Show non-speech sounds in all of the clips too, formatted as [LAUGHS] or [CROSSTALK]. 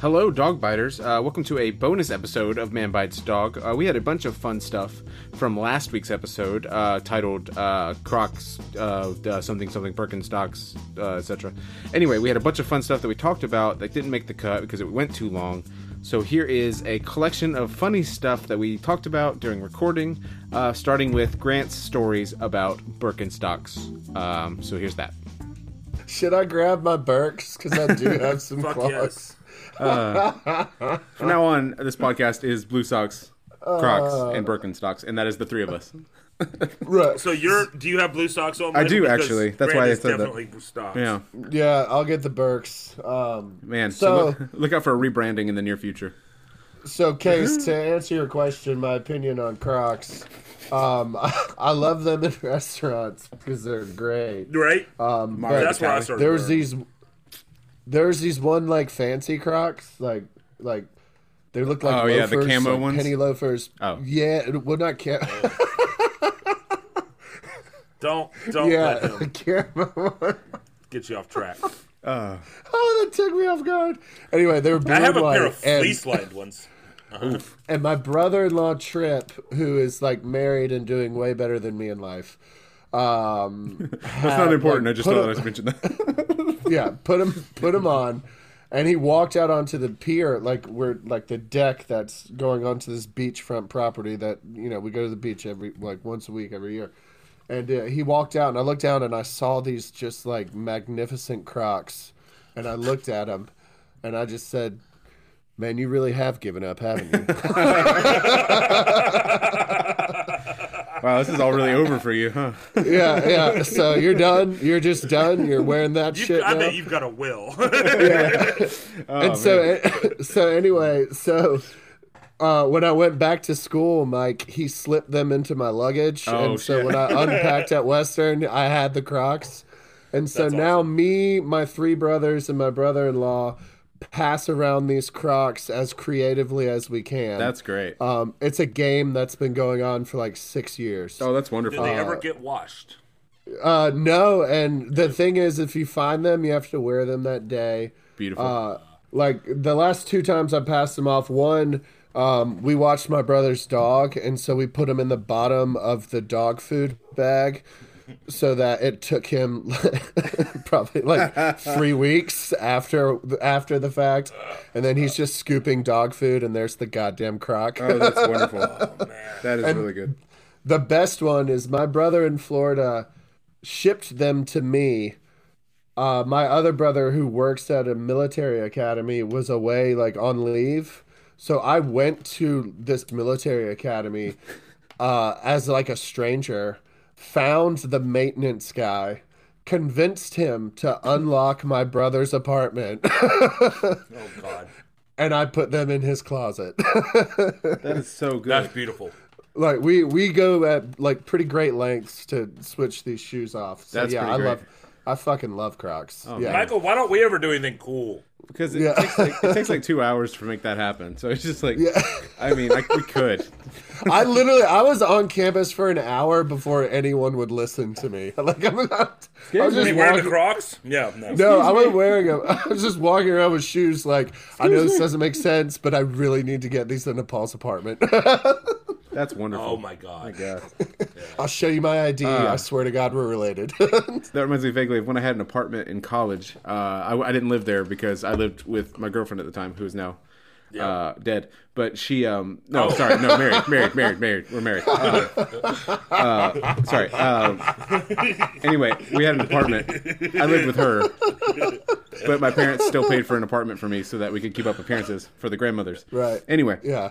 Hello, dog biters. Uh, welcome to a bonus episode of Man Bites Dog. Uh, we had a bunch of fun stuff from last week's episode uh, titled uh, Crocs, uh, uh, something, something, Birkenstocks, uh, etc. Anyway, we had a bunch of fun stuff that we talked about that didn't make the cut because it went too long. So here is a collection of funny stuff that we talked about during recording, uh, starting with Grant's stories about Birkenstocks. Um, so here's that. Should I grab my Birks? Because I do have [LAUGHS] some Fuck claws. yes. From now on, this podcast is Blue Socks, Crocs, and Birkenstocks, and that is the three of us. [LAUGHS] Right. So you're do you have blue socks on? I do, Because actually. That's Grant why I said that. definitely blue socks. Yeah, Yeah, I'll get the Birks. Um, man. So, So- look, look out for a rebranding in the near future. so, Case, to answer your question, my opinion on Crocs, um, [LAUGHS] I, love them in [LAUGHS] restaurants because they're great. Right. Um, That's where I started. there's wearing these, there's these one like fancy Crocs, like like they look like Oh, yeah, the loafers, camo like ones? penny loafers. Oh. yeah, it would not camo. [LAUGHS] Don't don't yeah, let them [LAUGHS] camo. get you off track. Uh, Oh, that took me off guard. Anyway, they were blue I have a white, pair of fleece lined ones. [LAUGHS] And my brother-in-law Trip, who is like married and doing way better than me in life. Um, [LAUGHS] that's not important. I just thought I should mention that. [LAUGHS] yeah, put him put him on, and he walked out onto the pier, like we're like the deck that's going onto this beachfront property that you know we go to the beach every like once a week every year. And uh, he walked out, and I looked down, and I saw these just like magnificent Crocs, and I looked at him, and I just said, "Man, you really have given up, haven't you?" [LAUGHS] wow, this is all really over for you, huh? [LAUGHS] yeah, yeah. So you're done. You're just done. You're wearing that You, shit I now. bet you've got a will. [LAUGHS] [LAUGHS] Oh, and so, so anyway, so uh, when I went back to school, Mike, he slipped them into my luggage, Oh, and so shit. when I unpacked at Western, I had the Crocs, and so That's now awesome. me, my three brothers, and my brother-in-law pass around these Crocs as creatively as we can. that's great. um, it's a game that's been going on for like six years. Oh, that's Did wonderful. they ever get washed? Uh, no, and the thing is, if you find them, you have to wear them that day. Beautiful. Uh, like the last two times I passed them off, one um, we watched my brother's dog, and so we put him in the bottom of the dog food bag, so that it took him [LAUGHS] probably like three weeks after after the fact, and then he's just scooping dog food, and there's the goddamn Croc. oh, that's wonderful. [LAUGHS] Man. That is really good. The best one is my brother in Florida shipped them to me. Uh, my other brother, who works at a military academy, was away like on leave. So I went to this military academy uh, as like a stranger, found the maintenance guy, convinced him to unlock my brother's apartment, [LAUGHS] Oh God, and I put them in his closet. [LAUGHS] That is so good. that's beautiful. like we we go at like pretty great lengths to switch these shoes off. So That's yeah, I great. love I fucking love Crocs. Oh, yeah. Michael, why don't we ever do anything cool? because it, Yeah. takes like, it takes like [LAUGHS] two hours to make that happen. So it's just like, Yeah. I mean, I, we could. [LAUGHS] I literally I was on campus for an hour before anyone would listen to me. [LAUGHS] Like I'm not I was Are just you wearing the Crocs? Yeah, no. No, I wasn't wearing them. I was just walking around with shoes like I know this doesn't make sense, but I really need to get these into Paul's apartment. That's wonderful. Oh my God. [LAUGHS] Yeah. I'll show you my ID. Uh. I swear to God we're related. [LAUGHS] That reminds me vaguely of when I had an apartment in college. Uh, I, I didn't live there because I lived with my girlfriend at the time, who is now uh, dead. But she, um, no, Oh. sorry, no, married, married, married, married. We're married. [LAUGHS] Uh, sorry. Um, anyway, we had an apartment. I lived with her, but my parents still paid for an apartment for me so that we could keep up appearances for the grandmothers. Right. Anyway, yeah.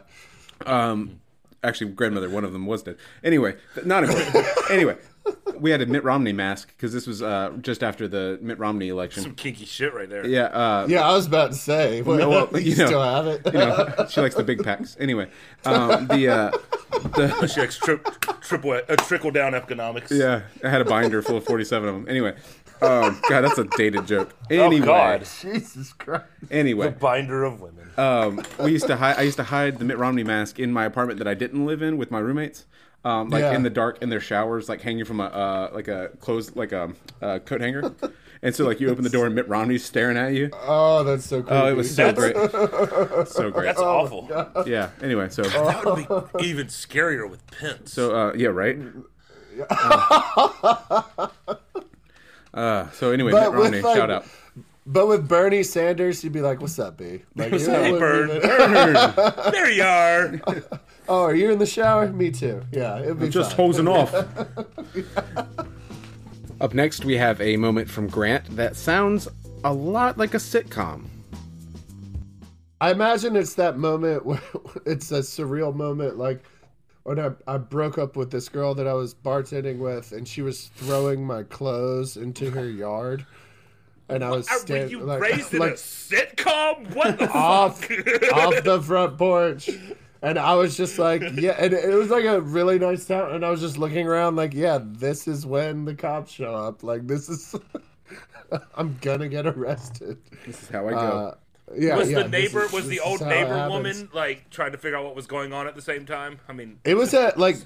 um, actually, grandmother, one of them was dead. Anyway, not important. [LAUGHS] anyway, we had a Mitt Romney mask because this was uh, just after the Mitt Romney election. Some kinky shit right there. Yeah, uh, Yeah, I was about to say. [LAUGHS] No, well, you, you know, still have it? you know, she likes the big packs. Anyway, um, the uh, the [LAUGHS] She likes tri- triple uh, trickle down economics. yeah, I had a binder full of forty-seven of them. Anyway, um, God, that's a dated joke. [LAUGHS] Anyway, Oh God. Jesus Christ. anyway, Binder of women. um, we used to hide. I used to hide the Mitt Romney mask in my apartment that I didn't live in with my roommates. um, like Yeah. in the dark in their showers, like hanging from a uh, like a clothes like a, uh coat hanger. And so, like, you open the door and Mitt Romney's staring at you. Oh, that's so cool. Oh, it was so great, [LAUGHS] so great. That's awful. Yeah. Anyway, so That would be even scarier with Pence. so uh, yeah, right. [LAUGHS] Uh, Uh, so anyway, But Mitt Romney, with, like, shout out. But with Bernie Sanders, you'd be like, "What's up, B?" Like, [LAUGHS] What's you up, wouldn't Bird? even- there you are. [LAUGHS] Oh, are you in the shower? Me too. Yeah, it'd be Just fine. hosing off. [LAUGHS] Up next, we have a moment from Grant that sounds a lot like a sitcom. I imagine it's that moment where it's a surreal moment, like when I, I broke up with this girl that I was bartending with, and she was throwing my clothes into her yard, and I was Are, were standing you like, raised in a sitcom? What the [LAUGHS] off fuck? [LAUGHS] off the front porch. And I was just like, yeah, and it was like a really nice town. And I was just looking around, like, yeah, this is when the cops show up. Like, this is, [LAUGHS] I'm gonna get arrested. This is how I go. Uh, yeah, was yeah, the neighbor is- was the old neighbor woman like trying to figure out what was going on at the same time? I mean, It was at like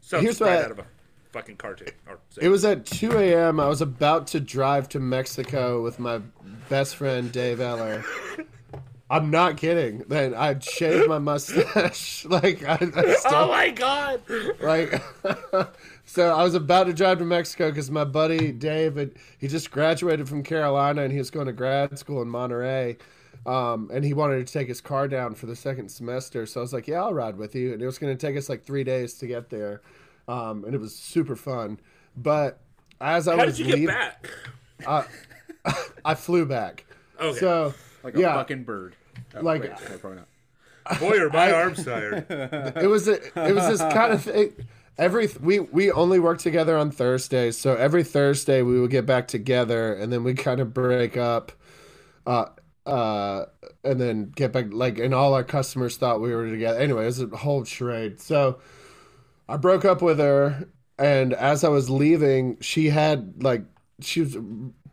sounds here's right out of a fucking cartoon. Or It was at 2 a.m. I was about to drive to Mexico with my best friend Dave Eller. [LAUGHS] I'm not kidding. Then I shaved my mustache. [LAUGHS] like I, I oh my god! like. [LAUGHS] so I was about to drive to Mexico because my buddy Dave, had, he just graduated from Carolina and he was going to grad school in Monterrey. Um, and he wanted to take his car down for the second semester. So I was like, "Yeah, I'll ride with you." And it was going to take us like three days to get there, um, and it was super fun. But as I How was did you get leaving, back? [LAUGHS] I flew back. Okay. So like a yeah, fucking bird. Oh, Like- wait, no, probably not. Boy, are my arms tired. [LAUGHS] it was a, it was this kind of thing. Every we we only work together on Thursdays, so every Thursday we would get back together, and then we kind of break up, uh, uh, and then get back. Like, and all our customers thought we were together. Anyway, it was a whole charade. So I broke up with her, and as I was leaving, she had like she was a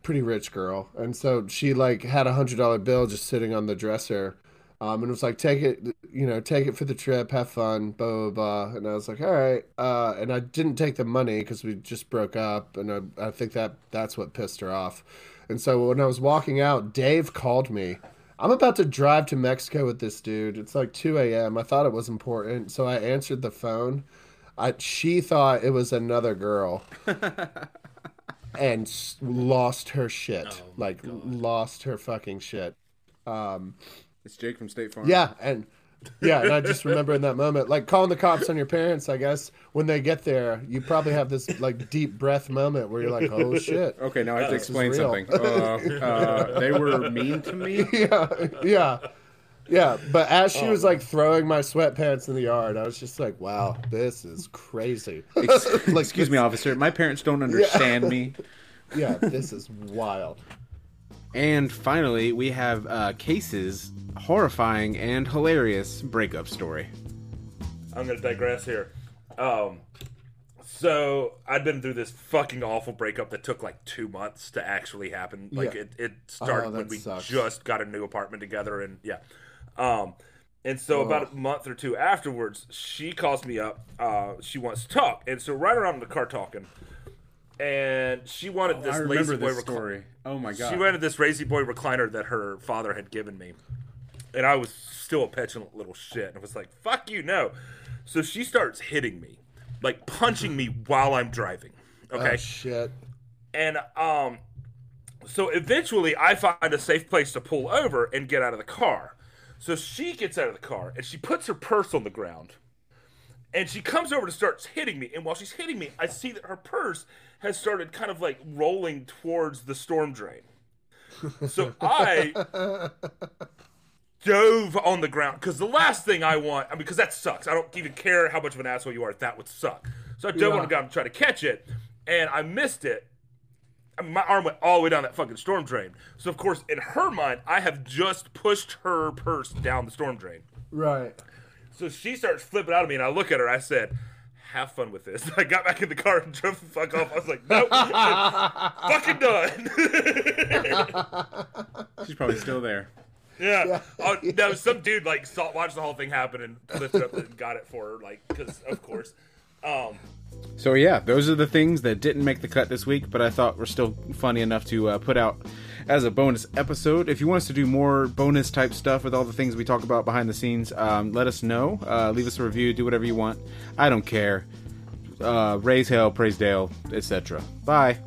pretty rich girl, and so she like had a hundred dollar bill just sitting on the dresser. Um, and it was like, take it, you know, take it for the trip, have fun, blah, blah, blah. And I was like, all right. Uh, and I didn't take the money because we just broke up. And I, I think that that's what pissed her off. And so when I was walking out, Dave called me. I'm about to drive to Mexico with this dude. It's like 2 a.m. I thought it was important. So I answered the phone. I, she thought it was another girl. [LAUGHS] and s- lost her shit. Oh like, lost her fucking shit. Um, it's Jake from State Farm. Yeah, and yeah, and I just remember in that moment, like calling the cops on your parents. I guess when they get there, you probably have this like deep breath moment where you're like, "Oh shit." Okay, now I have to explain something. Uh, uh, they were mean to me. [LAUGHS] Yeah, yeah, yeah. But as she was like throwing my sweatpants in the yard, I was just like, "Wow, this is crazy." Ex- Excuse me, officer. My parents don't [LAUGHS] understand me. Yeah, this is wild. And finally, we have uh, Case's horrifying and hilarious breakup story. I'm gonna digress here. Um, so I'd been through this fucking awful breakup that took like two months to actually happen. Like Yeah. it, it started Oh, when we sucks. just got a new apartment together, and yeah. Um, and so about a month or two afterwards, she calls me up. Uh, she wants to talk, and so right around the car talking, and she wanted this I La-Z-Boy this recli- story. Oh my god. She wanted this La-Z-Boy recliner that her father had given me. And I was still a petulant little shit. And I was like, fuck you, no. So she starts hitting me, like punching me [LAUGHS] while I'm driving. Okay. Oh shit. And um so eventually I find a safe place to pull over and get out of the car. So she gets out of the car and she puts her purse on the ground. And she comes over to starts hitting me. And while she's hitting me, I see that her purse has started kind of like rolling towards the storm drain. So [LAUGHS] I dove on the ground because the last thing I want, I mean, because that sucks. I don't even care how much of an asshole you are. That would suck. So I dove on the ground to try to catch it, and I missed it. I mean, my arm went all the way down that fucking storm drain. So of course, in her mind, I have just pushed her purse down the storm drain. Right. So she starts flipping out at me, and I look at her. I said, "Have fun with this." [LAUGHS] I got back in the car and drove the fuck off. I was like, "Nope, [LAUGHS] fucking done." [LAUGHS] She's probably still there. Yeah. Oh, no, some dude like saw watched the whole thing happen and lifted up and got it for her, like because of course. Um, So yeah, those are the things that didn't make the cut this week, but I thought were still funny enough to uh, put out as a bonus episode. If you want us to do more bonus type stuff with all the things we talk about behind the scenes, um, let us know. Uh, leave us a review. Do whatever you want. I don't care. Uh, raise hell, praise Dale, etc. Bye.